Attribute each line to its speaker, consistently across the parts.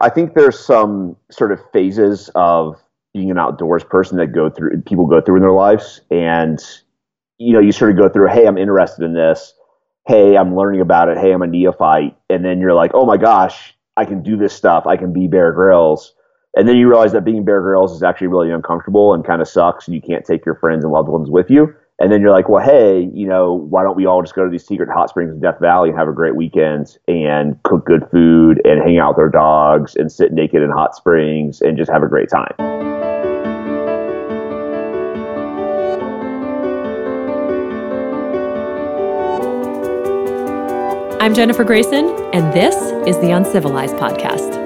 Speaker 1: I think there's some sort of phases of being an outdoors person that go through people go through in their lives. And you know you sort of go through hey i'm interested in this. Hey i'm learning about it. Hey i'm a neophyte. And then you're like oh my gosh i can do this stuff. I can be bear grylls. And then you realize that being bear grylls is actually really uncomfortable and kind of sucks and you can't take your friends and loved ones with you and then you're like, well, hey, you know, why don't we all just go to these secret hot springs in Death Valley and have a great weekend and cook good food and hang out with our dogs and sit naked in hot springs and just have a great time.
Speaker 2: I'm Jennifer Grayson, and this is the Uncivilized Podcast.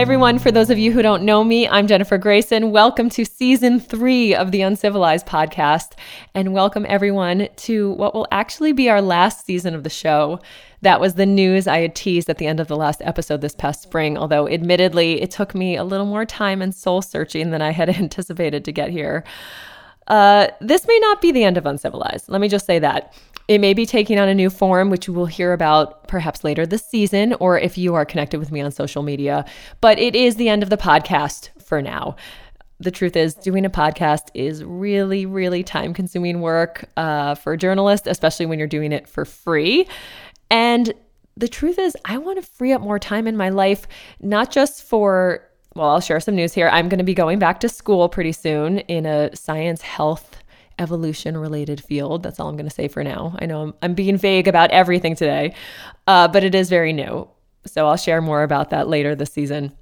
Speaker 2: Everyone. For those of you who don't know me, I'm Jennifer Grayson. Welcome to season three of the Uncivilized podcast, and welcome everyone to what will actually be our last season of the show. That was the news I had teased at the end of the last episode this past spring, although admittedly, it took me a little more time and soul searching than I had anticipated to get here. Uh, this may not be the end of Uncivilized. Let me just say that. It may be taking on a new form, which we will hear about perhaps later this season, or if you are connected with me on social media. But it is the end of the podcast for now. The truth is, doing a podcast is really, really time consuming work uh, for a journalist, especially when you're doing it for free. And the truth is, I want to free up more time in my life, not just for well, I'll share some news here. I'm going to be going back to school pretty soon in a science health evolution related field. That's all I'm going to say for now. I know I'm, I'm being vague about everything today, uh, but it is very new. So I'll share more about that later this season.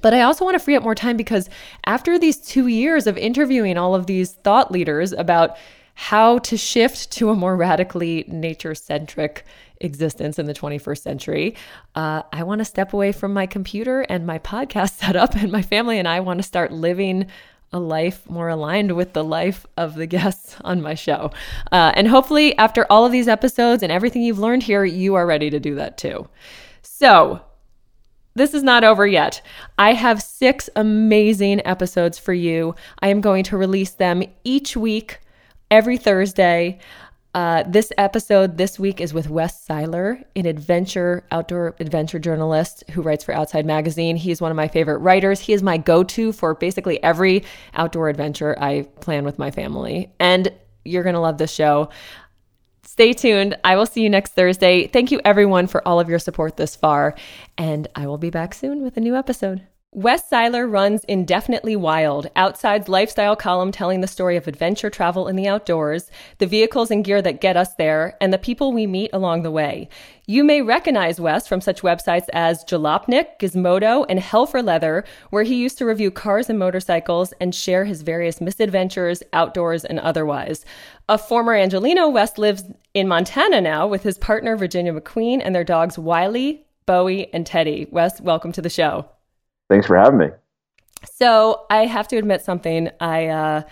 Speaker 2: But I also want to free up more time because after these two years of interviewing all of these thought leaders about how to shift to a more radically nature centric existence in the 21st century, uh, I want to step away from my computer and my podcast setup, and my family and I want to start living a life more aligned with the life of the guests on my show. Uh, and hopefully, after all of these episodes and everything you've learned here, you are ready to do that too. So, this is not over yet. I have six amazing episodes for you. I am going to release them each week, every Thursday. Uh, this episode this week is with Wes Siler, an adventure, outdoor adventure journalist who writes for Outside Magazine. He's one of my favorite writers. He is my go to for basically every outdoor adventure I plan with my family. And you're going to love this show. Stay tuned. I will see you next Thursday. Thank you, everyone, for all of your support this far. And I will be back soon with a new episode. Wes Siler runs Indefinitely Wild, Outside's lifestyle column telling the story of adventure travel in the outdoors, the vehicles and gear that get us there, and the people we meet along the way. You may recognize Wes from such websites as Jalopnik, Gizmodo, and Hell for Leather, where he used to review cars and motorcycles and share his various misadventures, outdoors and otherwise. A former Angeleno, Wes lives in Montana now with his partner Virginia McQueen and their dogs Wiley, Bowie, and Teddy. Wes, welcome to the show.
Speaker 1: Thanks for having me.
Speaker 2: So I have to admit something. I uh,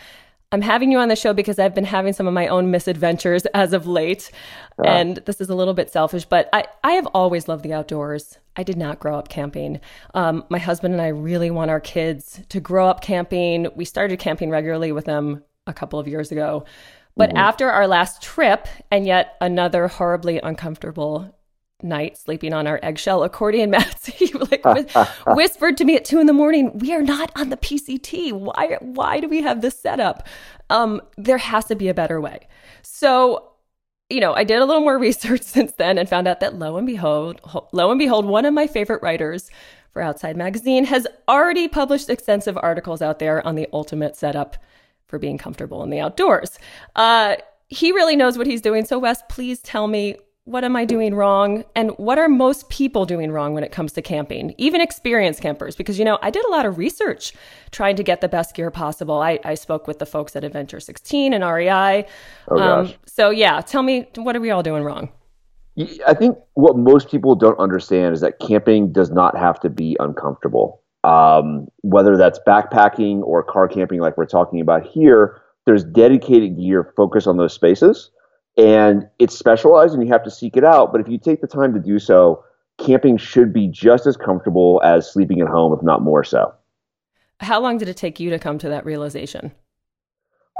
Speaker 2: I'm having you on the show because I've been having some of my own misadventures as of late, uh. and this is a little bit selfish, but I I have always loved the outdoors. I did not grow up camping. Um, my husband and I really want our kids to grow up camping. We started camping regularly with them a couple of years ago. But mm-hmm. after our last trip, and yet another horribly uncomfortable night sleeping on our eggshell accordion mats. he like whispered to me at two in the morning, "We are not on the PCT. Why? Why do we have this setup? Um, there has to be a better way." So, you know, I did a little more research since then and found out that lo and behold, lo and behold, one of my favorite writers for Outside Magazine has already published extensive articles out there on the ultimate setup for being comfortable in the outdoors. Uh, he really knows what he's doing. So, Wes, please tell me what am I doing wrong? And what are most people doing wrong when it comes to camping, even experienced campers? Because, you know, I did a lot of research trying to get the best gear possible. I, I spoke with the folks at Adventure 16 and REI. Oh, um, so, yeah, tell me, what are we all doing wrong?
Speaker 1: I think what most people don't understand is that camping does not have to be uncomfortable. Um, whether that's backpacking or car camping, like we're talking about here, there's dedicated gear focused on those spaces, and it's specialized, and you have to seek it out. But if you take the time to do so, camping should be just as comfortable as sleeping at home, if not more so.
Speaker 2: How long did it take you to come to that realization?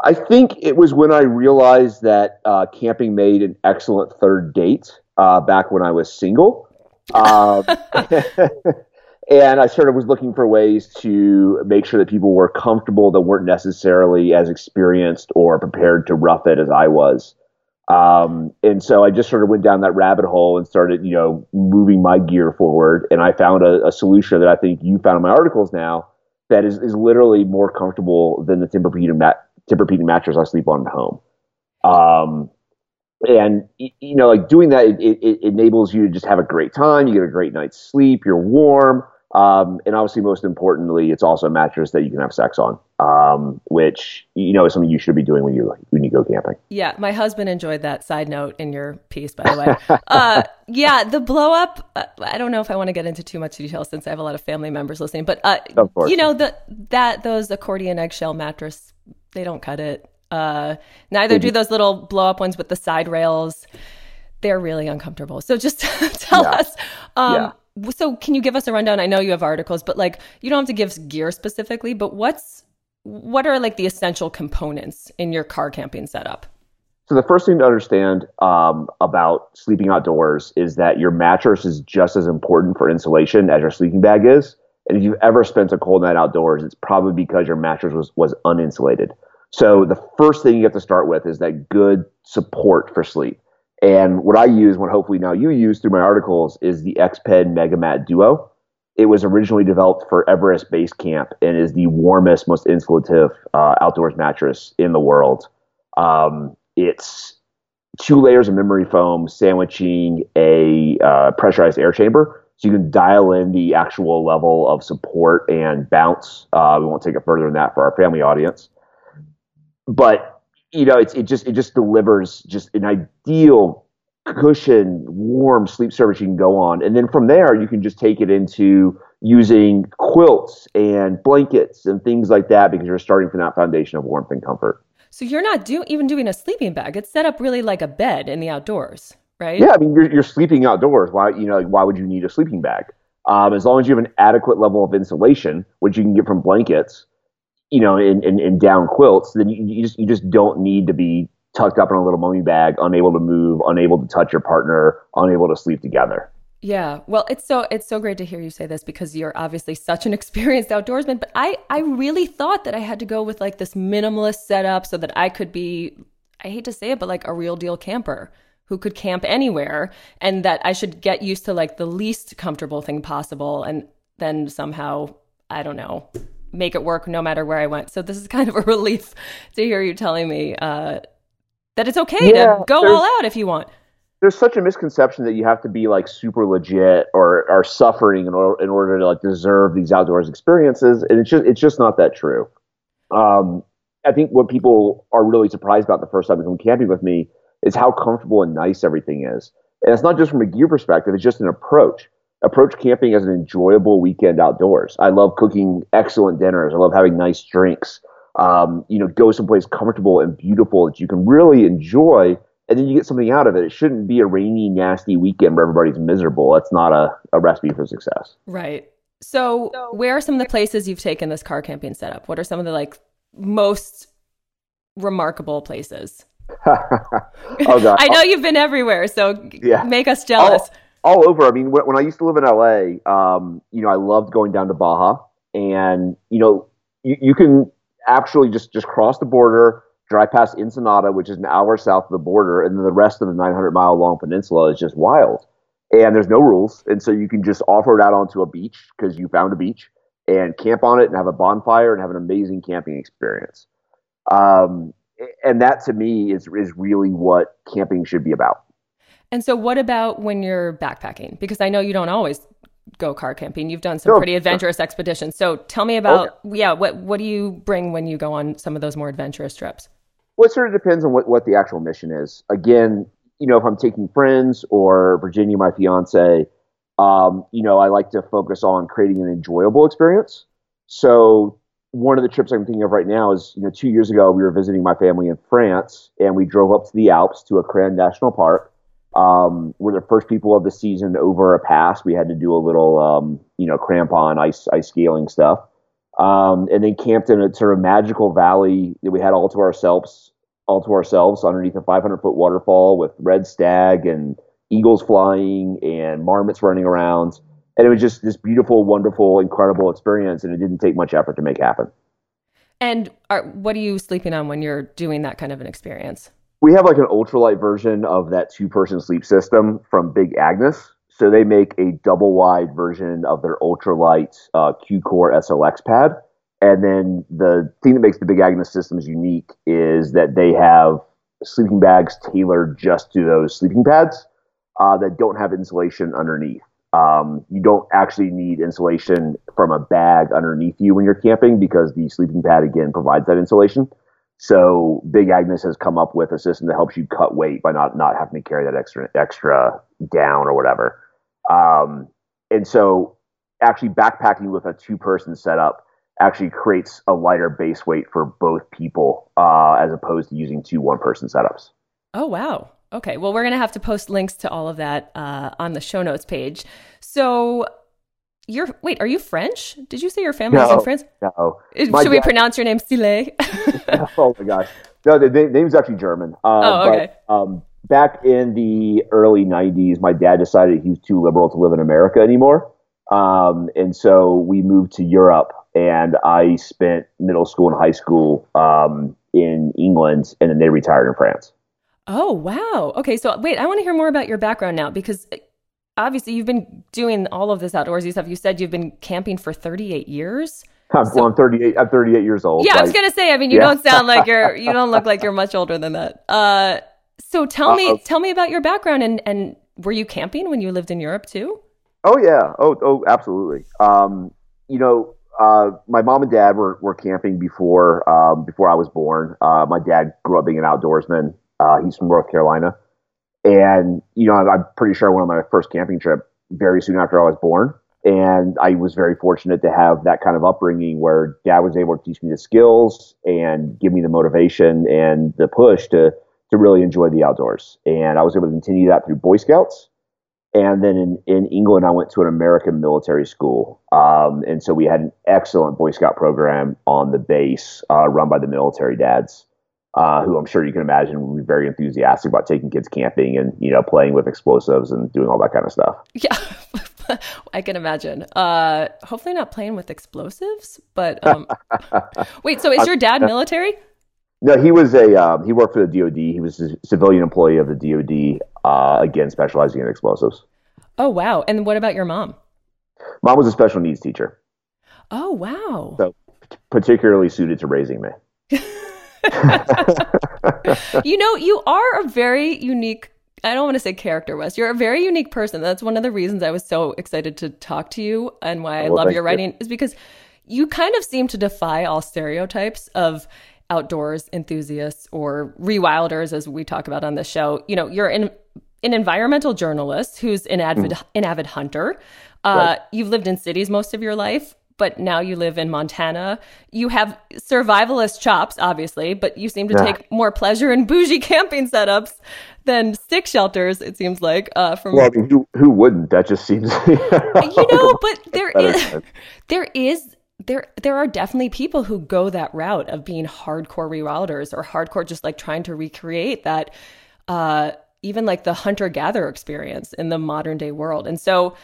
Speaker 1: I think it was when I realized that uh, camping made an excellent third date uh, back when I was single. Um, and I sort of was looking for ways to make sure that people were comfortable that weren't necessarily as experienced or prepared to rough it as I was. Um, and so I just sort of went down that rabbit hole and started, you know, moving my gear forward. And I found a, a solution that I think you found in my articles now that is, is literally more comfortable than the Tempur-Pedic, mat- Tempur-Pedic mattress I sleep on at home. Um, and you know, like doing that, it, it, it, enables you to just have a great time. You get a great night's sleep. You're warm. Um, and obviously, most importantly, it's also a mattress that you can have sex on, um, which you know is something you should be doing when you when you go camping.
Speaker 2: Yeah, my husband enjoyed that side note in your piece, by the way. uh, yeah, the blow up. Uh, I don't know if I want to get into too much detail since I have a lot of family members listening, but uh, you know the that those accordion eggshell mattress they don't cut it. Uh, neither do those little blow up ones with the side rails. They're really uncomfortable. So just tell yeah. us. Um, yeah so can you give us a rundown? I know you have articles, but like you don't have to give gear specifically, but what's what are like the essential components in your car camping setup?
Speaker 1: So the first thing to understand um, about sleeping outdoors is that your mattress is just as important for insulation as your sleeping bag is. And if you've ever spent a cold night outdoors, it's probably because your mattress was was uninsulated. So the first thing you have to start with is that good support for sleep. And what I use, what hopefully now you use through my articles, is the Exped MegaMat Duo. It was originally developed for Everest Base Camp and is the warmest, most insulative uh, outdoors mattress in the world. Um, it's two layers of memory foam sandwiching a uh, pressurized air chamber. So you can dial in the actual level of support and bounce. Uh, we won't take it further than that for our family audience. But you know, it's it just it just delivers just an ideal cushion, warm sleep service you can go on, and then from there you can just take it into using quilts and blankets and things like that because you're starting from that foundation of warmth and comfort.
Speaker 2: So you're not do- even doing a sleeping bag; it's set up really like a bed in the outdoors, right?
Speaker 1: Yeah, I mean you're you're sleeping outdoors. Why you know why would you need a sleeping bag? Um, as long as you have an adequate level of insulation, which you can get from blankets, you know, in, in, in down quilts, then you, you, just you just don't need to be tucked up in a little mummy bag, unable to move, unable to touch your partner, unable to sleep together.
Speaker 2: Yeah. Well, it's so it's so great to hear you say this because you're obviously such an experienced outdoorsman, but I I really thought that I had to go with like this minimalist setup so that I could be I hate to say it, but like a real deal camper who could camp anywhere and that I should get used to like the least comfortable thing possible and then somehow I don't know make it work no matter where I went. So this is kind of a relief to hear you telling me uh, that it's okay yeah, to go all out if you want.
Speaker 1: There's such a misconception that you have to be like super legit or are suffering in order, in order to like deserve these outdoors experiences, and it's just it's just not that true. Um, I think what people are really surprised about the first time they come camping with me is how comfortable and nice everything is. And it's not just from a gear perspective; it's just an approach approach camping as an enjoyable weekend outdoors. I love cooking excellent dinners. I love having nice drinks. Um, you know, go someplace comfortable and beautiful that you can really enjoy, and then you get something out of it. It shouldn't be a rainy, nasty weekend where everybody's miserable. That's not a, a recipe for success.
Speaker 2: Right. So, where are some of the places you've taken this car camping setup? What are some of the like most remarkable places? oh god! I know you've been everywhere, so yeah. make us jealous.
Speaker 1: I'll, all over. I mean, when, when I used to live in LA, um, you know, I loved going down to Baja, and you know, you, you can actually just just cross the border, drive past Ensenada, which is an hour south of the border, and then the rest of the 900 mile long peninsula is just wild. And there's no rules, and so you can just offer it out onto a beach because you found a beach and camp on it and have a bonfire and have an amazing camping experience. Um, and that to me is is really what camping should be about.
Speaker 2: And so, what about when you're backpacking? Because I know you don't always go car camping. You've done some pretty adventurous expeditions. So, tell me about okay. yeah, what what do you bring when you go on some of those more adventurous trips?
Speaker 1: Well, it sort of depends on what what the actual mission is. Again, you know, if I'm taking friends or Virginia, my fiance, um, you know, I like to focus on creating an enjoyable experience. So one of the trips I'm thinking of right now is, you know, two years ago we were visiting my family in France, and we drove up to the Alps to Écrins National Park. Um, we're the first people of the season over a pass. We had to do a little, um, you know, crampon ice ice scaling stuff, um, and then camped in a sort of magical valley that we had all to ourselves, all to ourselves underneath a 500 foot waterfall with red stag and eagles flying and marmots running around and it was just this beautiful, wonderful, incredible experience, and it didn't take much effort to make happen.
Speaker 2: And are, what are you sleeping on when you're doing that kind of an experience?
Speaker 1: We have like an ultralight version of that two-person sleep system from Big Agnes. So they make a double wide version of their ultralight uh, Q Core SLX pad. And then the thing that makes the Big Agnes systems unique is that they have sleeping bags tailored just to those sleeping pads uh, that don't have insulation underneath. Um, you don't actually need insulation from a bag underneath you when you're camping because the sleeping pad again provides that insulation. So Big Agnes has come up with a system that helps you cut weight by not not having to carry that extra extra down or whatever. Um, and so actually backpacking with a two person setup actually creates a lighter base weight for both people uh, as opposed to using two one person setups.
Speaker 2: Oh wow. Okay, well, we're going to have to post links to all of that uh, on the show notes page. So, you're wait, are you French? Did you say your family
Speaker 1: no,
Speaker 2: is in France?
Speaker 1: No.
Speaker 2: Should my we dad, pronounce your name Sile?
Speaker 1: oh my gosh, no, the, the name's actually German.
Speaker 2: Uh, oh, okay.
Speaker 1: But, um, back in the early '90s, my dad decided he was too liberal to live in America anymore, um, and so we moved to Europe. And I spent middle school and high school um, in England, and then they retired in France.
Speaker 2: Oh, wow. Okay, so wait, I want to hear more about your background now because obviously you've been doing all of this outdoorsy stuff. You said you've been camping for 38 years.
Speaker 1: I'm, so, well, I'm 38. I'm 38 years old.
Speaker 2: Yeah, I was gonna say. I mean, you yeah. don't sound like you're. You don't look like you're much older than that. Uh, so tell Uh-oh. me, tell me about your background and and were you camping when you lived in Europe too?
Speaker 1: Oh yeah. Oh oh absolutely. Um, you know, uh, my mom and dad were were camping before um, before I was born. Uh, my dad grew up being an outdoorsman. Uh, he's from North Carolina. And, you know, I'm pretty sure I went on my first camping trip very soon after I was born. And I was very fortunate to have that kind of upbringing where dad was able to teach me the skills and give me the motivation and the push to, to really enjoy the outdoors. And I was able to continue that through Boy Scouts. And then in, in England, I went to an American military school. Um, and so we had an excellent Boy Scout program on the base uh, run by the military dads uh, who I'm sure you can imagine would be very enthusiastic about taking kids camping and you know playing with explosives and doing all that kind of stuff.
Speaker 2: Yeah, I can imagine. Uh, hopefully, not playing with explosives. But um, wait, so is your dad military?
Speaker 1: No, he was a um, he worked for the DoD. He was a civilian employee of the DoD. Uh, again, specializing in explosives.
Speaker 2: Oh wow! And what about your mom?
Speaker 1: Mom was a special needs teacher.
Speaker 2: Oh wow!
Speaker 1: So particularly suited to raising me.
Speaker 2: you know, you are a very unique I don't want to say character, Wes. You're a very unique person. That's one of the reasons I was so excited to talk to you and why I love your writing you. is because you kind of seem to defy all stereotypes of outdoors enthusiasts or rewilders, as we talk about on the show. You know, you're an, an environmental journalist who's an avid, mm. an avid hunter. Uh, right. You've lived in cities most of your life but now you live in Montana. You have survivalist chops, obviously, but you seem to take more pleasure in bougie camping setups than stick shelters. It seems like. Uh, from
Speaker 1: well, I mean, who who wouldn't? That just seems.
Speaker 2: you know, but there is there is there there are definitely people who go that route of being hardcore rewilders or hardcore just like trying to recreate that uh even like the hunter gatherer experience in the modern day world. And so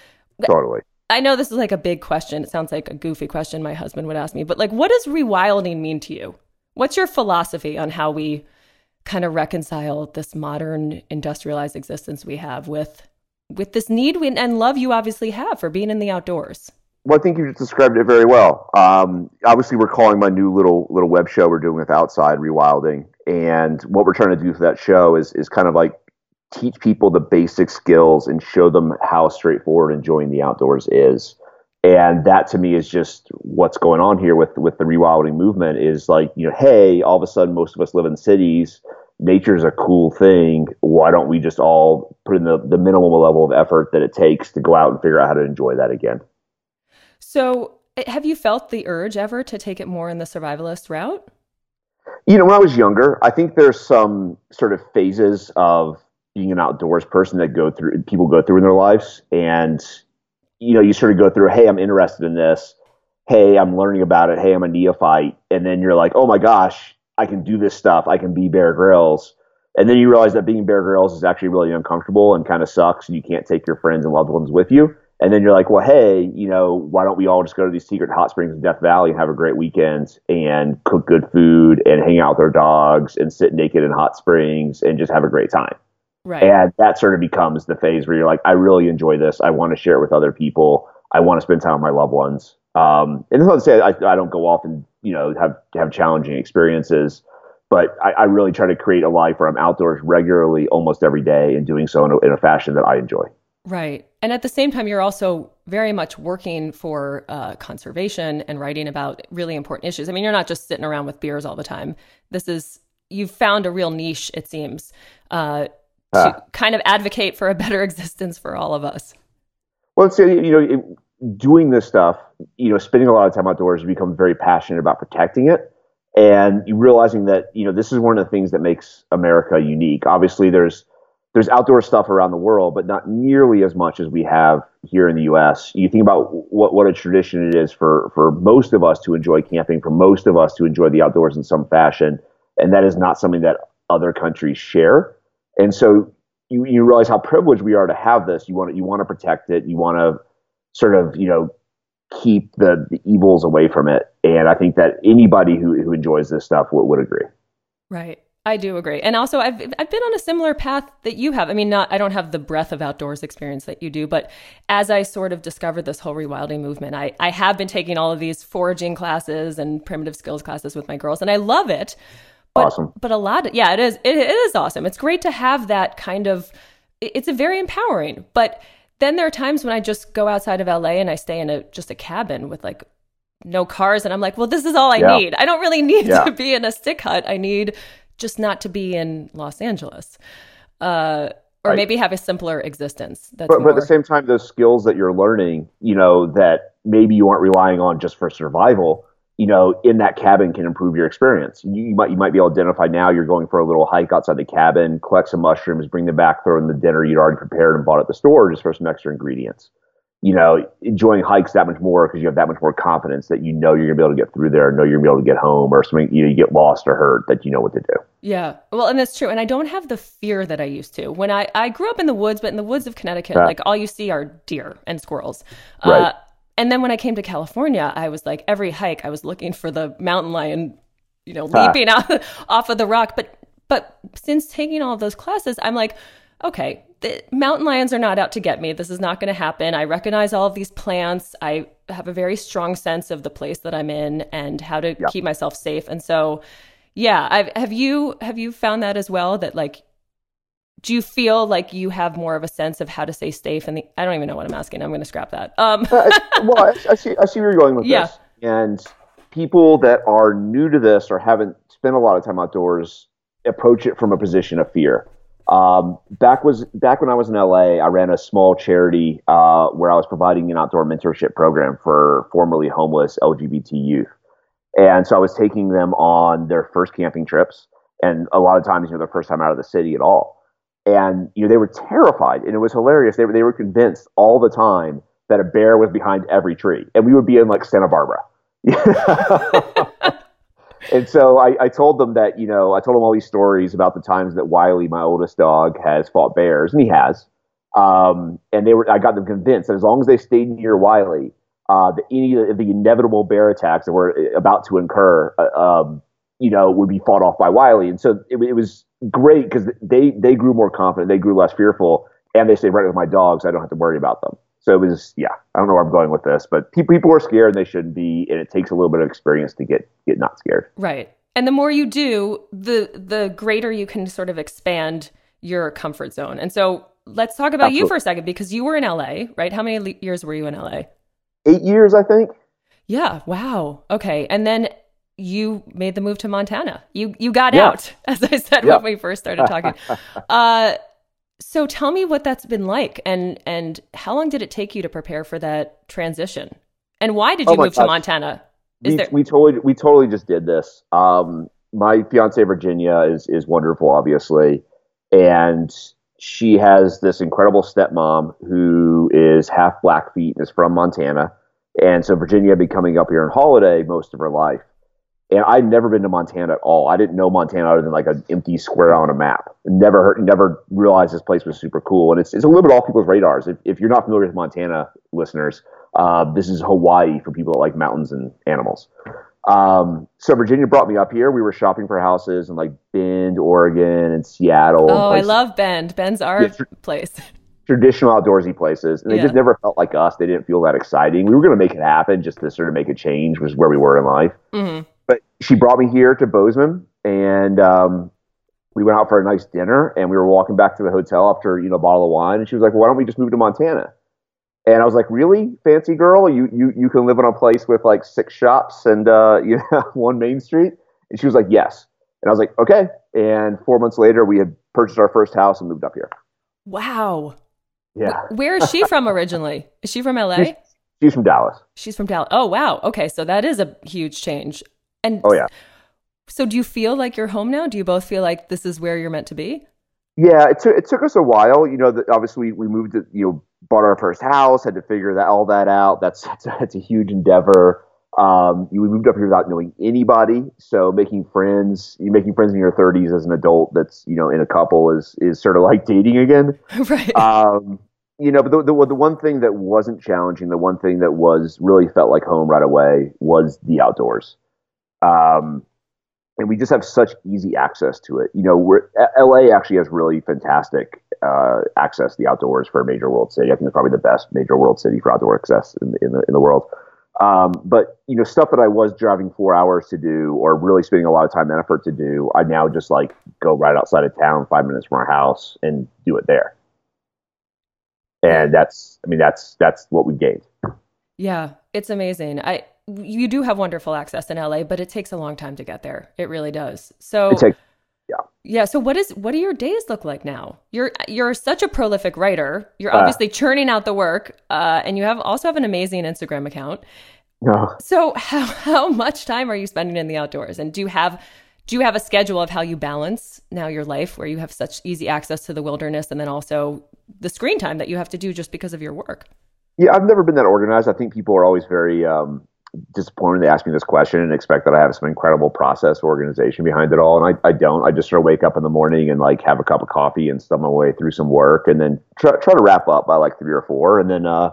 Speaker 1: totally
Speaker 2: I know this is like a big question. It sounds like a goofy question my husband would ask me, but like, what does rewilding mean to you? What's your philosophy on how we kind of reconcile this modern industrialized existence we have with with this need and love you obviously have for being in the outdoors?
Speaker 1: Well, I think you just described it very well. Um, obviously, we're calling my new little little web show we're doing with Outside Rewilding, and what we're trying to do for that show is is kind of like teach people the basic skills and show them how straightforward enjoying the outdoors is. And that to me is just what's going on here with with the rewilding movement is like, you know, hey, all of a sudden most of us live in cities. Nature's a cool thing. Why don't we just all put in the, the minimal level of effort that it takes to go out and figure out how to enjoy that again.
Speaker 2: So, eh, have you felt the urge ever to take it more in the survivalist route?
Speaker 1: You know, when I was younger, I think there's some sort of phases of being an outdoors person that go through people go through in their lives and you know, you sort of go through, hey, I'm interested in this. Hey, I'm learning about it. Hey, I'm a neophyte. And then you're like, oh my gosh, I can do this stuff. I can be Bear Grylls. And then you realize that being Bear Grylls is actually really uncomfortable and kind of sucks, and you can't take your friends and loved ones with you. And then you're like, well, hey, you know, why don't we all just go to these secret hot springs in Death Valley and have a great weekend and cook good food and hang out with our dogs and sit naked in hot springs and just have a great time.
Speaker 2: Right.
Speaker 1: And that sort of becomes the phase where you're like, I really enjoy this. I want to share it with other people. I want to spend time with my loved ones. Um, and it's not to say I, I don't go off and you know have have challenging experiences, but I, I, really try to create a life where I'm outdoors regularly, almost every day, and doing so in a, in a fashion that I enjoy.
Speaker 2: Right. And at the same time, you're also very much working for uh, conservation and writing about really important issues. I mean, you're not just sitting around with beers all the time. This is, you've found a real niche, it seems, uh, to uh, kind of advocate for a better existence for all of us.
Speaker 1: Well, it's, you know, it, doing this stuff, you know, spending a lot of time outdoors, you become very passionate about protecting it. And you realizing that, you know, this is one of the things that makes America unique. Obviously, there's, there's outdoor stuff around the world, but not nearly as much as we have here in the U.S. You think about what what a tradition it is for for most of us to enjoy camping, for most of us to enjoy the outdoors in some fashion, and that is not something that other countries share. And so you you realize how privileged we are to have this. You want to, you want to protect it. You want to sort of you know keep the, the evils away from it. And I think that anybody who who enjoys this stuff would, would agree.
Speaker 2: Right. I do agree. And also I've I've been on a similar path that you have. I mean, not I don't have the breadth of outdoors experience that you do, but as I sort of discovered this whole rewilding movement, I, I have been taking all of these foraging classes and primitive skills classes with my girls, and I love it. But,
Speaker 1: awesome.
Speaker 2: But a lot of, yeah, it is it, it is awesome. It's great to have that kind of it's a very empowering. But then there are times when I just go outside of LA and I stay in a just a cabin with like no cars and I'm like, well, this is all I yeah. need. I don't really need yeah. to be in a stick hut. I need just not to be in Los Angeles. Uh, or right. maybe have a simpler existence.
Speaker 1: That's but, more... but, at the same time, those skills that you're learning, you know, that maybe you aren't relying on just for survival, you know, in that cabin can improve your experience. You, you, might you might be able to identify now you're going for a little hike outside the cabin, collect some mushrooms, bring them back, throw in the dinner you'd already prepared and bought at the store just for some extra ingredients you know, enjoying hikes that much more because you have that much more confidence that you know you're gonna be able to get through there, know you're gonna be able to get home, or something you know you get lost or hurt that you know what to do.
Speaker 2: Yeah, well, and that's true. And I don't have the fear that I used to when I I grew up in the woods, but in the woods of Connecticut, yeah. like all you see are deer and squirrels.
Speaker 1: Right. Uh,
Speaker 2: and then when I came to California, I was like every hike, I was looking for the mountain lion, you know, leaping out off of the rock. But but since taking all of those classes, I'm like, okay, the mountain lions are not out to get me. This is not going to happen. I recognize all of these plants. I have a very strong sense of the place that I'm in and how to yeah. keep myself safe. And so, yeah, I've, have you have you found that as well? That like, do you feel like you have more of a sense of how to stay safe? And I don't even know what I'm asking. I'm going to scrap that. Um.
Speaker 1: well, I, I, see. I see where you're going with yeah. this. And people that are new to this or haven't spent a lot of time outdoors approach it from a position of fear um, back was back when I was in LA, I ran a small charity uh, where I was providing an outdoor mentorship program for formerly homeless LGBT youth, and so I was taking them on their first camping trips, and a lot of times, you know, their first time out of the city at all, and you know they were terrified, and it was hilarious. They were they were convinced all the time that a bear was behind every tree, and we would be in like Santa Barbara. and so I, I, told them that, you know, I told them all these stories about the times that Wiley, my oldest dog, has fought bears, and he has. Um, and they were, I got them convinced that as long as they stayed near Wiley, uh, that any of the inevitable bear attacks that were uh, about to incur, uh, um, you know, would be fought off by Wiley. And so it, it was great because they they grew more confident, they grew less fearful, and they stayed right with my dogs. I don't have to worry about them. So it was, yeah, I don't know where I'm going with this, but people, people are scared and they shouldn't be, and it takes a little bit of experience to get get not scared.
Speaker 2: Right. And the more you do, the the greater you can sort of expand your comfort zone. And so let's talk about Absolutely. you for a second because you were in LA, right? How many years were you in LA?
Speaker 1: Eight years, I think.
Speaker 2: Yeah. Wow. Okay. And then you made the move to Montana. You you got yeah. out, as I said yeah. when we first started talking. uh, So tell me what that's been like, and and how long did it take you to prepare for that transition, and why did you
Speaker 1: Oh
Speaker 2: move to. Montana? Is
Speaker 1: we,
Speaker 2: there-
Speaker 1: we totally we totally just did this. Um, my fiance Virginia is is wonderful, obviously, and she has this incredible stepmom who is half Blackfeet and is from Montana, and so Virginia had been coming up here on holiday most of her life, and I'd never been to Montana at all. I didn't know Montana other than like an empty square on a map. Never heard, never realized this place was super cool, and it's it's a little bit off people's radars. If if you're not familiar with Montana, listeners, uh, this is Hawaii for people that like mountains and animals. Um, so Virginia brought me up here. We were shopping for houses in like Bend, Oregon, and Seattle. and
Speaker 2: oh, I love Bend. Bend's our
Speaker 1: Yeah,
Speaker 2: place.
Speaker 1: traditional outdoorsy places, and they
Speaker 2: Yeah.
Speaker 1: just never felt like us. They didn't feel that exciting. We were going to make it happen just to sort of make a change, was where we were in life.
Speaker 2: hmm
Speaker 1: But she brought me here to Bozeman, and um, we went out for a nice dinner. And we were walking back to the hotel after you know a bottle of wine, and she was like, "Why don't we just move to Montana?" And I was like, "Really, fancy girl? You you you can live in a place with like six shops and uh, you know one main street?" And she was like, "Yes." And I was like, "Okay." And four months later, we had purchased our first house and moved up here.
Speaker 2: Wow.
Speaker 1: Yeah,
Speaker 2: Where is she from originally? Is she from LA?
Speaker 1: She's- she's from Dallas.
Speaker 2: She's from Dallas. Oh, wow. Okay, so that is a huge change. And
Speaker 1: Oh yeah.
Speaker 2: So do you feel like you're home now? Do you both feel like this is where you're meant to be?
Speaker 1: Yeah, it took it took us a while. You know, the, obviously we moved to you know bought our first house, had to figure that all that out. That's that's a, that's a huge endeavor. Um, we moved up here without knowing anybody, so making friends, you making friends in your 30s as an adult that's you know in a couple is is sort of like dating again.
Speaker 2: right.
Speaker 1: Um, you know, but the, the the one thing that wasn't challenging, the one thing that was really felt like home right away was the outdoors. Um, and we just have such easy access to it. You know, we're LA actually has really fantastic uh, access to the outdoors for a major world city. I think it's probably the best major world city for outdoor access in, in the in the world. Um, but you know, stuff that I was driving four hours to do, or really spending a lot of time and effort to do, I now just like go right outside of town, five minutes from our house, and do it there. And that's, I mean, that's that's what we gained.
Speaker 2: Yeah, it's amazing. I you do have wonderful access in LA, but it takes a long time to get there. It really does. So
Speaker 1: takes
Speaker 2: Yeah. So what is what do your days look like now? You're you're such a prolific writer. You're
Speaker 1: Uh.
Speaker 2: obviously churning out the work, uh, and you have also have an amazing Instagram account.
Speaker 1: no.
Speaker 2: So how how much time are you spending in the outdoors? And do you have do you have a schedule of how you balance now your life where you have such easy access to the wilderness and then also the screen time that you have to do just because of your work?
Speaker 1: Yeah, I've never been that organized. I think people are always very um, disappointed when they ask me this question and expect that I have some incredible process organization behind it all. And I, I don't. I just sort of wake up in the morning and like have a cup of coffee and stub my way through some work and then try, try to wrap up by like three or four. And then uh,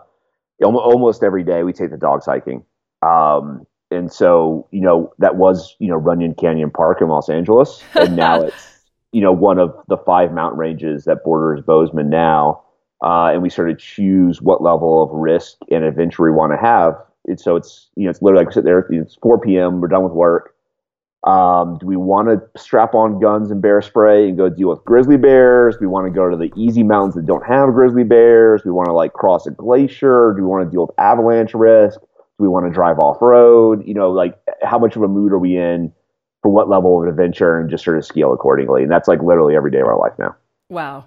Speaker 1: almost every day we take the dogs hiking. Um, and so, you know, that was, you know, Runyon Canyon Park in Los Angeles. And now it's, you know, one of the five mountain ranges that borders Bozeman now uh, and we sort of choose what level of risk and adventure we want to have. And so it's you know it's literally like we sit there. It's 4 p.m. We're done with work. Um, do we want to strap on guns and bear spray and go deal with grizzly bears? Do we want to go to the easy mountains that don't have grizzly bears? Do we want to like cross a glacier? Do we want to deal with avalanche risk? Do we want to drive off road? You know, like how much of a mood are we in for what level of adventure and just sort of scale accordingly. And that's like literally every day of our life now.
Speaker 2: Wow.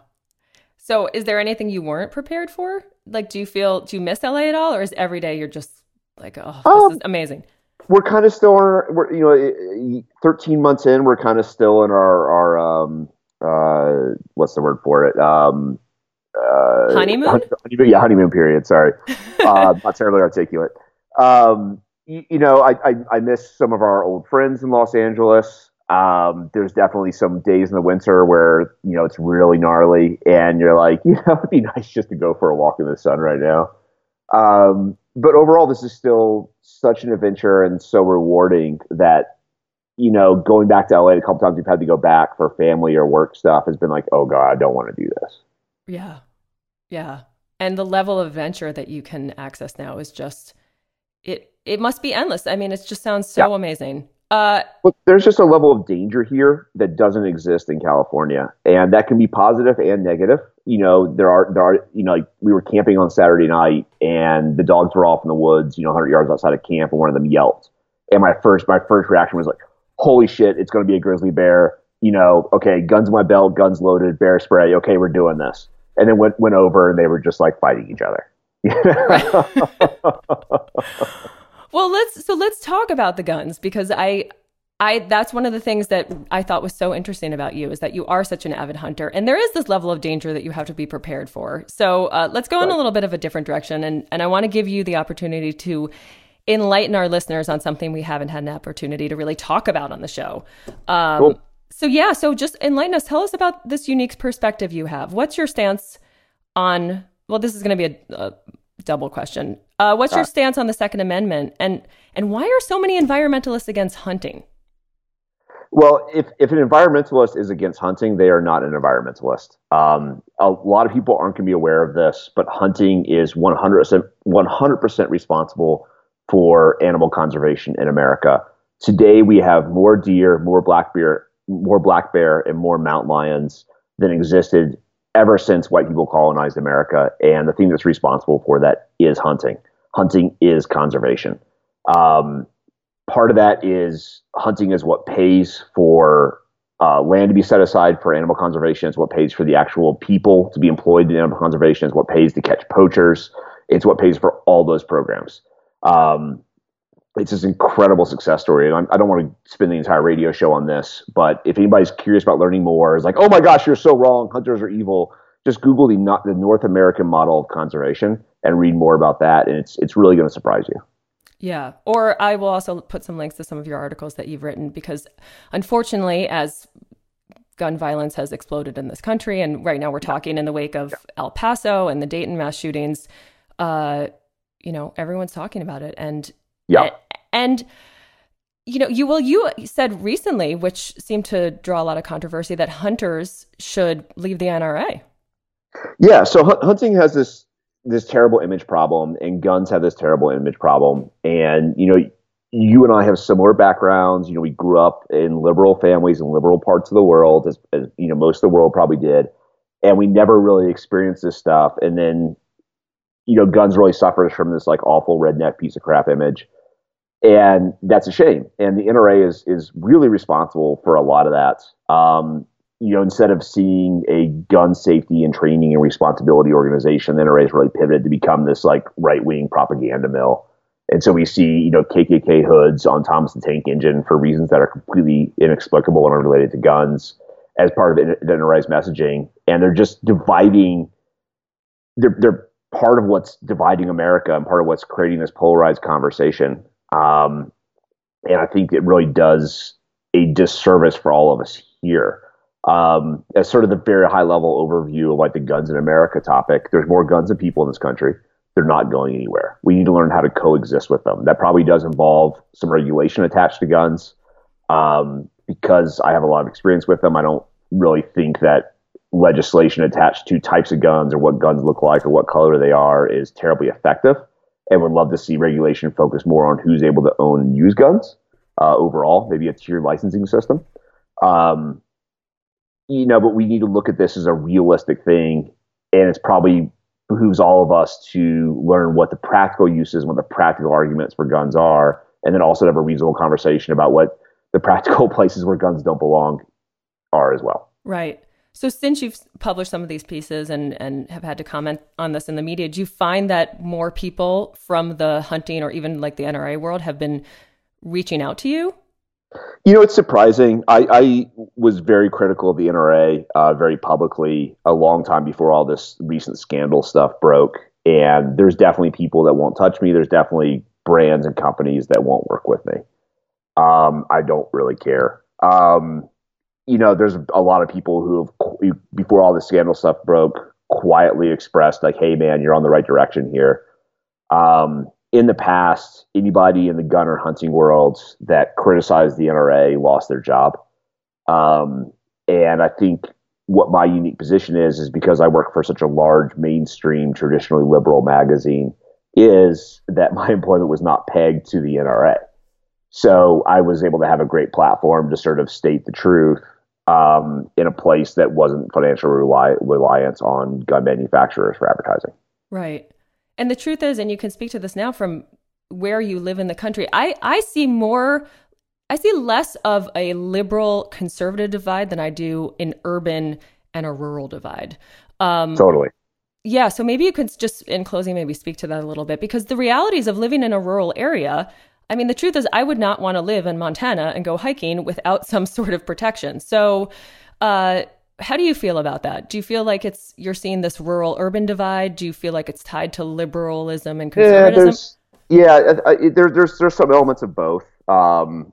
Speaker 2: So is there anything you weren't prepared for? Like do you feel do you miss LA at all or is every day you're just like, oh, this
Speaker 1: Um,
Speaker 2: is amazing.
Speaker 1: we're kind of still we're, you know, eh, 13 months in, we're kind of still in our, our, um, uh, what's the word for it? Um, uh,
Speaker 2: Honeymoon?
Speaker 1: honeymoon- yeah, honeymoon period. Sorry. uh, not terribly articulate. Um, you, you know, I, I, I miss some of our old friends in Los Angeles. Um, there's definitely some days in the winter where, you know, it's really gnarly and you're like, you know, it'd be nice just to go for a walk in the sun right now. Um, but overall, this is still such an adventure and so rewarding that, you know, going back to LA a couple times we've had to go back for family or work stuff has been like, oh God, I don't want to do this.
Speaker 2: Yeah. Yeah. And the level of adventure that you can access now is just it it must be endless. I mean, it just sounds so amazing. Uh
Speaker 1: Look, there's just a level of danger here that doesn't exist in California, and that can be positive and negative. You know, there are there are you know, like we were camping on Saturday night, and the dogs were off in the woods, you know, 100 yards outside of camp, and one of them yelped. And my first my first reaction was like, "Holy shit! It's going to be a grizzly bear." you know, okay, guns in my belt, guns loaded, bear spray. Okay, we're doing this. And then went went over, and they were just like fighting each other.
Speaker 2: well, let's so let's talk about the guns because I I that's one of the things that I thought was so interesting about you is that you are such an avid hunter, and there is this level of danger that you have to be prepared for. So uh, let's go right. in a little bit of a different direction, and and I want to give you the opportunity to enlighten our listeners on something we haven't had an opportunity to really talk about on the show. Um, cool. So yeah, so just enlighten us. Tell us about this unique perspective you have. What's your stance on? Well, this is going to be a, a double question. Uh, what's your stance on the Second Amendment, and and why are so many environmentalists against hunting?
Speaker 1: Well, if, if an environmentalist is against hunting, they are not an environmentalist. Um, a lot of people aren't going to be aware of this, but hunting is 100%, 100% responsible for animal conservation in America. Today, we have more deer, more black bear, more black bear, and more mountain lions than existed ever since white people colonized America. And the thing that's responsible for that is hunting. Hunting is conservation. Um, part of that is hunting is what pays for uh, land to be set aside for animal conservation. It's what pays for the actual people to be employed in animal conservation. It's what pays to catch poachers. It's what pays for all those programs. Um, it's this incredible success story, and I'm, I do not want to spend the entire radio show on this. But if anybody's curious about learning more, is like, oh my gosh, you're so wrong. Hunters are evil. Just Google the the North American model of conservation and read more about that, and it's it's really going to surprise you.
Speaker 2: Yeah. Or I will also put some links to some of your articles that you've written because unfortunately, as gun violence has exploded in this country, and right now we're talking in the wake of El Paso and the Dayton mass shootings, uh, you know, everyone's talking about it. And,
Speaker 1: yeah.
Speaker 2: And, you know, you well, you said recently, which seemed to draw a lot of controversy, that hunters should leave the NRA.
Speaker 1: Yeah, so hunting has this this terrible image problem, and guns have this terrible image problem. And you know, you and I have similar backgrounds. You know, we grew up in liberal families in liberal parts of the world, as, as you know, most of the world probably did, and we never really experienced this stuff. And then, you know, guns really suffers from this like awful redneck piece of crap image. And that's a shame. And the NRA is is really responsible for a lot of that. Um, you know, instead of seeing a gun safety and training and responsibility organization, the NRA has really pivoted to become this like right wing propaganda mill. And so we see, you know, KKK hoods on Thomas the Tank Engine for reasons that are completely inexplicable and unrelated to guns as part of the NRA's messaging. And they're just dividing, they're, they're part of what's dividing America and part of what's creating this polarized conversation. Um, and I think it really does a disservice for all of us here um, as sort of the very high level overview of like the guns in America topic. There's more guns than people in this country. They're not going anywhere. We need to learn how to coexist with them. That probably does involve some regulation attached to guns. Um, because I have a lot of experience with them, I don't really think that legislation attached to types of guns or what guns look like or what color they are is terribly effective. And would love to see regulation focus more on who's able to own and use guns uh, overall, maybe a tiered licensing system. Um, you know, but we need to look at this as a realistic thing, and it's probably behooves all of us to learn what the practical uses, and what the practical arguments for guns are, and then also have a reasonable conversation about what the practical places where guns don't belong are as well.
Speaker 2: Right. So since you've published some of these pieces and and have had to comment on this in the media, do you find that more people from the hunting or even like the NRA world have been reaching out to you?
Speaker 1: You know, it's surprising. I, I was very critical of the NRA uh, very publicly a long time before all this recent scandal stuff broke. And there's definitely people that won't touch me. There's definitely brands and companies that won't work with me. Um, I don't really care. Um, you know, there's a lot of people who have, before all the scandal stuff broke, quietly expressed like, "Hey, man, you're on the right direction here." Um, in the past, anybody in the gun or hunting world that criticized the NRA lost their job. Um, and I think what my unique position is, is because I work for such a large mainstream, traditionally liberal magazine, is that my employment was not pegged to the NRA. So I was able to have a great platform to sort of state the truth um, in a place that wasn't financial rely- reliance on gun manufacturers for advertising.
Speaker 2: Right. And the truth is, and you can speak to this now from where you live in the country, I, I see more I see less of a liberal conservative divide than I do an urban and a rural divide.
Speaker 1: Um, totally.
Speaker 2: Yeah, so maybe you could just, in closing, maybe speak to that a little bit because the realities of living in a rural area. I mean, the truth is, I would not want to live in Montana and go hiking without some sort of protection. So, uh, how do you feel about that? Do you feel like it's you're seeing this rural urban divide? Do you feel like it's tied to liberalism and conservatism?
Speaker 1: Yeah, there's, yeah, there, there's there's some elements of both. Um,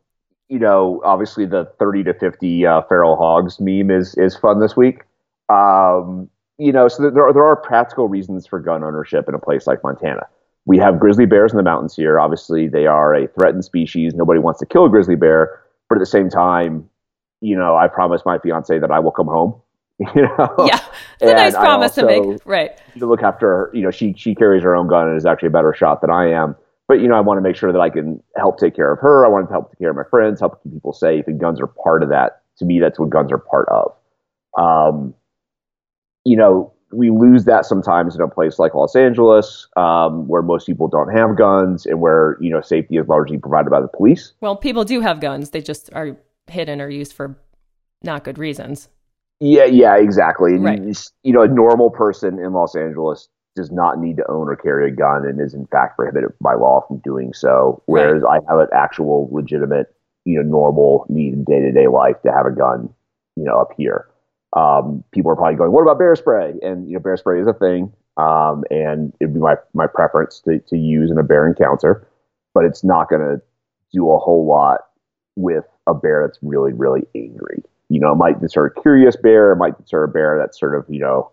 Speaker 1: you know, obviously the 30 to 50 uh, feral hogs meme is is fun this week. Um, you know, so there are, there are practical reasons for gun ownership in a place like Montana. We have grizzly bears in the mountains here. Obviously, they are a threatened species. Nobody wants to kill a grizzly bear, but at the same time, you know, I promised my fiance that I will come home. You know,
Speaker 2: yeah, it's a nice promise to make, right?
Speaker 1: To look after her, you know, she she carries her own gun and is actually a better shot than I am. But you know, I want to make sure that I can help take care of her. I want to help take care of my friends, help keep people safe, and guns are part of that. To me, that's what guns are part of. Um, you know, we lose that sometimes in a place like Los Angeles, um, where most people don't have guns and where you know safety is largely provided by the police.
Speaker 2: Well, people do have guns; they just are hidden or used for not good reasons.
Speaker 1: Yeah, yeah, exactly. Right. You know, a normal person in Los Angeles does not need to own or carry a gun and is in fact prohibited by law from doing so. Whereas right. I have an actual legitimate, you know, normal need in day to day life to have a gun, you know, up here. Um, people are probably going, what about bear spray? And, you know, bear spray is a thing. Um, and it'd be my, my preference to, to use in a bear encounter, but it's not going to do a whole lot with a bear that's really, really angry. You know, it might deter a curious bear, it might deter a bear that's sort of, you know,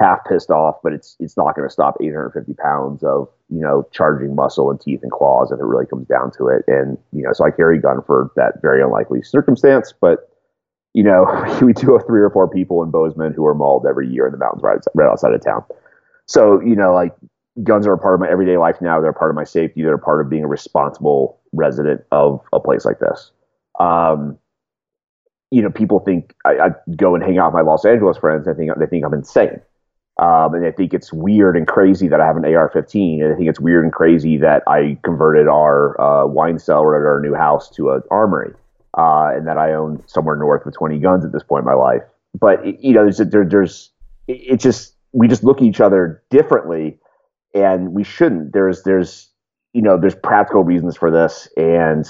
Speaker 1: half pissed off, but it's it's not going to stop 850 pounds of you know charging muscle and teeth and claws if it really comes down to it. And you know, so I carry a gun for that very unlikely circumstance. But you know, we do have three or four people in Bozeman who are mauled every year in the mountains right, right outside of town. So you know, like guns are a part of my everyday life now. They're a part of my safety. They're a part of being a responsible resident of a place like this. Um, you know, people think I, I, go and hang out with my Los Angeles friends. I think they think I'm insane, um, and I think it's weird and crazy that I have an AR-15. And I think it's weird and crazy that I converted our uh, wine cellar at our new house to an armory, uh, and that I own somewhere north of 20 guns at this point in my life. But you know, there's there, there's it just we just look at each other differently, and we shouldn't. There's there's you know there's practical reasons for this, and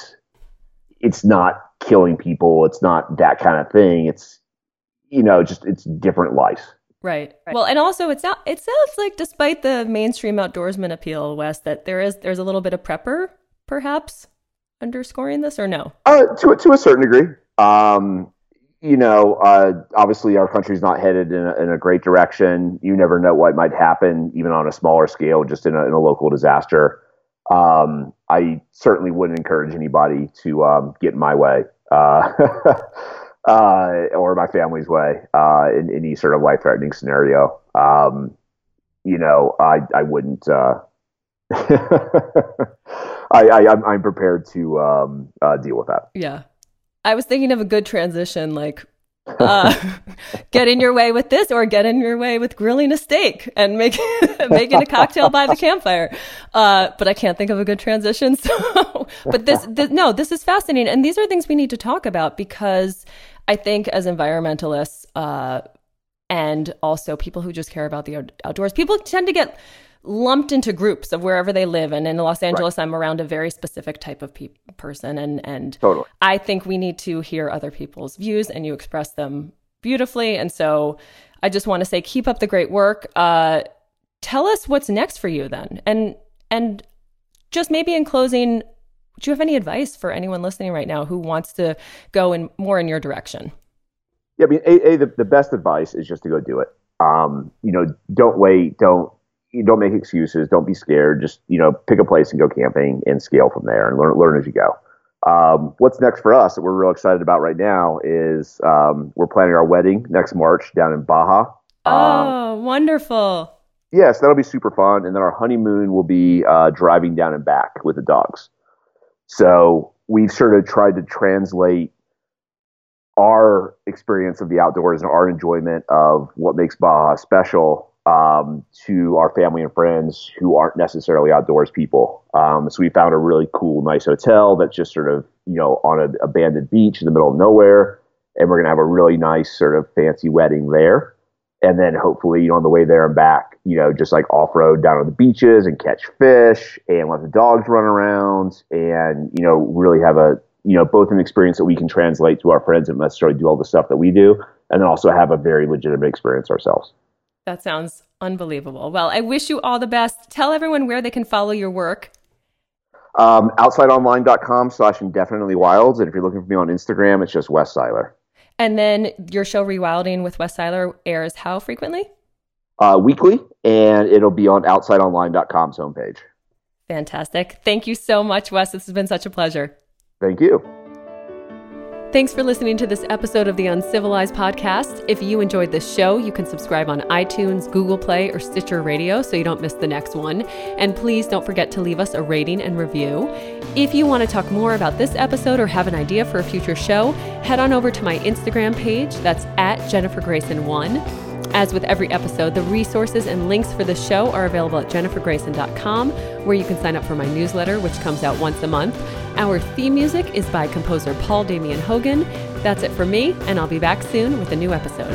Speaker 1: it's not killing people. It's not that kind of thing. It's you know just it's different life.
Speaker 2: Right. right. Well, and also it's not, it sounds like despite the mainstream outdoorsman appeal, Wes, that there is there's a little bit of prepper, perhaps, underscoring this or no?
Speaker 1: Uh, to to a certain degree. Um, you know, uh, obviously our country's not headed in a, in a, great direction. You never know what might happen, even on a smaller scale, just in a, in a local disaster. Um, I certainly wouldn't encourage anybody to um, get in my way. Uh, uh, or my family's way uh, in, any sort of life threatening scenario. Um, you know, I I wouldn't. Uh, I, I am I'm prepared to um, uh, deal with that.
Speaker 2: Yeah, I was thinking of a good transition, like uh, get in your way with this or get in your way with grilling a steak and make, making a cocktail by the campfire. Uh, but I can't think of a good transition. So, but this, this, no, this is fascinating. And these are things we need to talk about because I think as environmentalists, uh, and also people who just care about the outdoors, people tend to get lumped into groups of wherever they live. And in Los Angeles, right. I'm around a very specific type of pe- person, and and
Speaker 1: totally.
Speaker 2: I think we need to hear other people's views, and you express them beautifully. And so, I just want to say, keep up the great work. Uh, tell us what's next for you, then, and and just maybe in closing, do you have any advice for anyone listening right now who wants to go in more in your direction?
Speaker 1: Yeah, I mean, a, a the, the best advice is just to go do it. Um, you know, don't wait, don't don't make excuses, don't be scared. Just you know, pick a place and go camping and scale from there and learn learn as you go. Um, what's next for us that we're real excited about right now is um, we're planning our wedding next March down in Baja.
Speaker 2: Oh, um, wonderful!
Speaker 1: Yes, that'll be super fun. And then our honeymoon will be uh, driving down and back with the dogs. So we've sort of tried to translate our experience of the outdoors and our enjoyment of what makes Baja special um, to our family and friends who aren't necessarily outdoors people. Um, so we found a really cool, nice hotel that's just sort of you know on an abandoned beach in the middle of nowhere, and we're gonna have a really nice sort of fancy wedding there. And then hopefully, you know, on the way there and back, you know, just like off road down on the beaches and catch fish and let the dogs run around and, you know, really have a, you know, both an experience that we can translate to our friends and necessarily do all the stuff that we do, and then also have a very legitimate experience ourselves.
Speaker 2: That sounds unbelievable. Well, I wish you all the best. Tell everyone where they can follow your work.
Speaker 1: Um, outsideonline.com slash indefinitely wilds. And if you're looking for me on Instagram, it's just Wes Siler.
Speaker 2: And then your show Rewilding with Wes Siler airs how frequently?
Speaker 1: Uh, weekly, and it'll be on outsideonline.com's homepage.
Speaker 2: Fantastic. Thank you so much, Wes. This has been such a pleasure.
Speaker 1: Thank you.
Speaker 2: Thanks for listening to this episode of the Uncivilized Podcast. If you enjoyed this show, you can subscribe on iTunes, Google Play, or Stitcher Radio so you don't miss the next one. And please don't forget to leave us a rating and review. If you want to talk more about this episode or have an idea for a future show, head on over to my Instagram page. That's at Jennifer Grayson1. As with every episode, the resources and links for the show are available at jennifergrayson.com, where you can sign up for my newsletter, which comes out once a month. Our theme music is by composer Paul Damian Hogan. That's it for me, and I'll be back soon with a new episode.